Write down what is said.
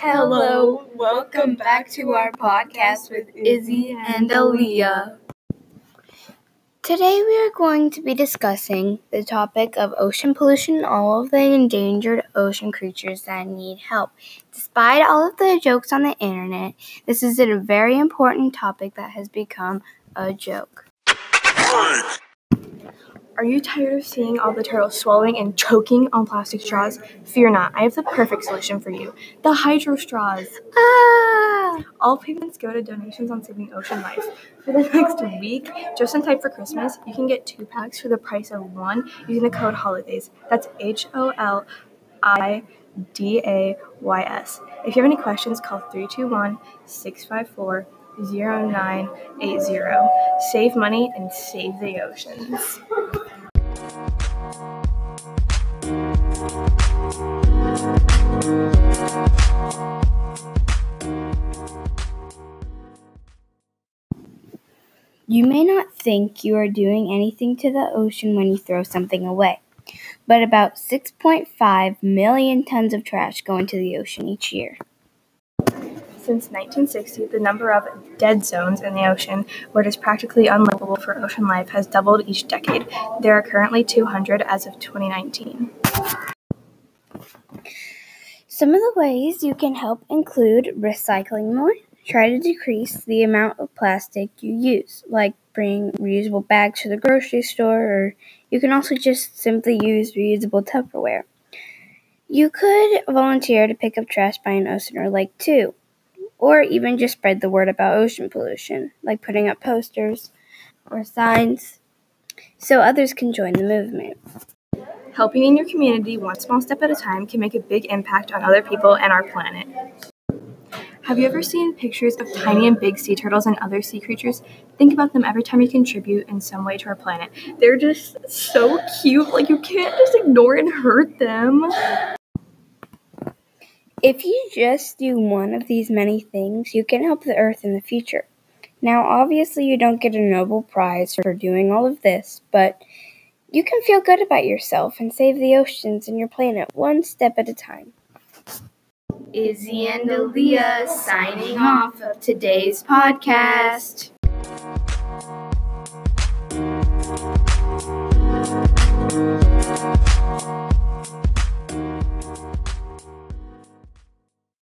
Hello, welcome back to our podcast with Izzy and Aaliyah. Today we are going to be discussing the topic of ocean pollution and all of the endangered ocean creatures that need help. Despite all of the jokes on the internet, this is a very important topic that has become a joke. Are you tired of seeing all the turtles swallowing and choking on plastic straws? Fear not, I have the perfect solution for you the hydro straws. Ah! All payments go to donations on saving ocean life. For the next week, just in time for Christmas, you can get two packs for the price of one using the code HOLIDAYS. That's H O L I D A Y S. If you have any questions, call 321 654 0980. Save money and save the oceans. You may not think you are doing anything to the ocean when you throw something away, but about 6.5 million tons of trash go into the ocean each year. Since 1960, the number of dead zones in the ocean, where it is practically unlivable for ocean life, has doubled each decade. There are currently 200 as of 2019. Some of the ways you can help include recycling more, try to decrease the amount of plastic you use, like bring reusable bags to the grocery store, or you can also just simply use reusable Tupperware. You could volunteer to pick up trash by an ocean or lake too, or even just spread the word about ocean pollution, like putting up posters or signs so others can join the movement. Helping in your community one small step at a time can make a big impact on other people and our planet. Have you ever seen pictures of tiny and big sea turtles and other sea creatures? Think about them every time you contribute in some way to our planet. They're just so cute, like you can't just ignore and hurt them. If you just do one of these many things, you can help the earth in the future. Now, obviously, you don't get a Nobel Prize for doing all of this, but you can feel good about yourself and save the oceans and your planet one step at a time. Izzy and Aaliyah signing off of today's podcast. Thank you.